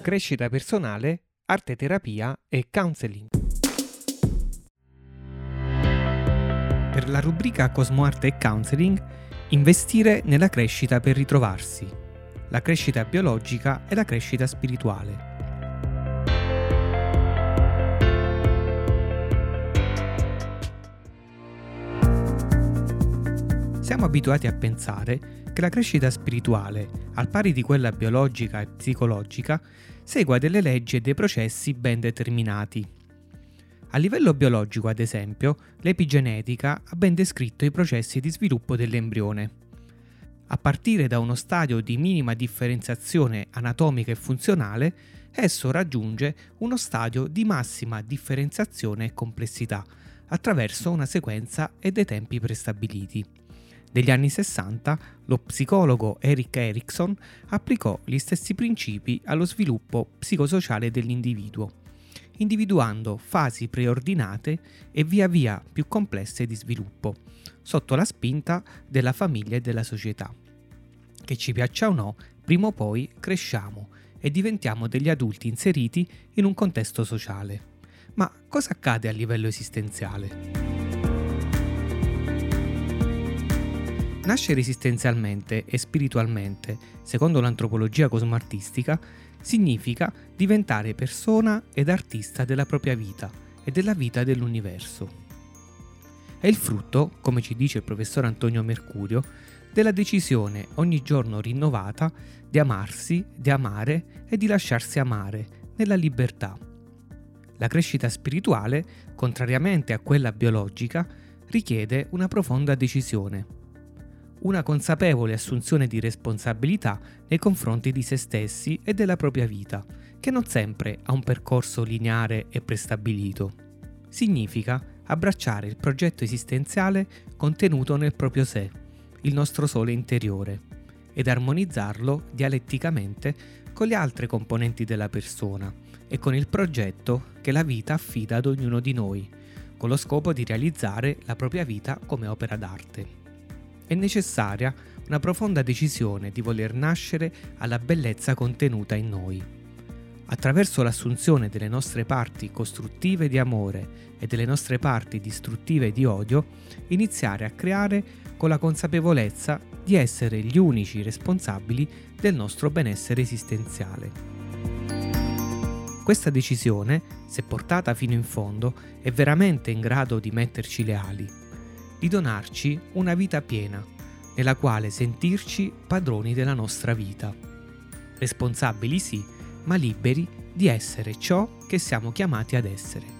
crescita personale, arte terapia e counseling. Per la rubrica Cosmo Arte e Counseling, investire nella crescita per ritrovarsi, la crescita biologica e la crescita spirituale. Siamo abituati a pensare che la crescita spirituale, al pari di quella biologica e psicologica, segua delle leggi e dei processi ben determinati. A livello biologico, ad esempio, l'epigenetica ha ben descritto i processi di sviluppo dell'embrione. A partire da uno stadio di minima differenziazione anatomica e funzionale, esso raggiunge uno stadio di massima differenziazione e complessità, attraverso una sequenza e dei tempi prestabiliti. Negli anni 60 lo psicologo Eric Erickson applicò gli stessi principi allo sviluppo psicosociale dell'individuo, individuando fasi preordinate e via via più complesse di sviluppo, sotto la spinta della famiglia e della società. Che ci piaccia o no, prima o poi cresciamo e diventiamo degli adulti inseriti in un contesto sociale. Ma cosa accade a livello esistenziale? Nascere esistenzialmente e spiritualmente, secondo l'antropologia cosmoartistica, significa diventare persona ed artista della propria vita e della vita dell'universo. È il frutto, come ci dice il professor Antonio Mercurio, della decisione ogni giorno rinnovata di amarsi, di amare e di lasciarsi amare nella libertà. La crescita spirituale, contrariamente a quella biologica, richiede una profonda decisione una consapevole assunzione di responsabilità nei confronti di se stessi e della propria vita, che non sempre ha un percorso lineare e prestabilito. Significa abbracciare il progetto esistenziale contenuto nel proprio sé, il nostro sole interiore, ed armonizzarlo dialetticamente con le altre componenti della persona e con il progetto che la vita affida ad ognuno di noi, con lo scopo di realizzare la propria vita come opera d'arte è necessaria una profonda decisione di voler nascere alla bellezza contenuta in noi. Attraverso l'assunzione delle nostre parti costruttive di amore e delle nostre parti distruttive di odio, iniziare a creare con la consapevolezza di essere gli unici responsabili del nostro benessere esistenziale. Questa decisione, se portata fino in fondo, è veramente in grado di metterci le ali di donarci una vita piena, nella quale sentirci padroni della nostra vita. Responsabili sì, ma liberi di essere ciò che siamo chiamati ad essere.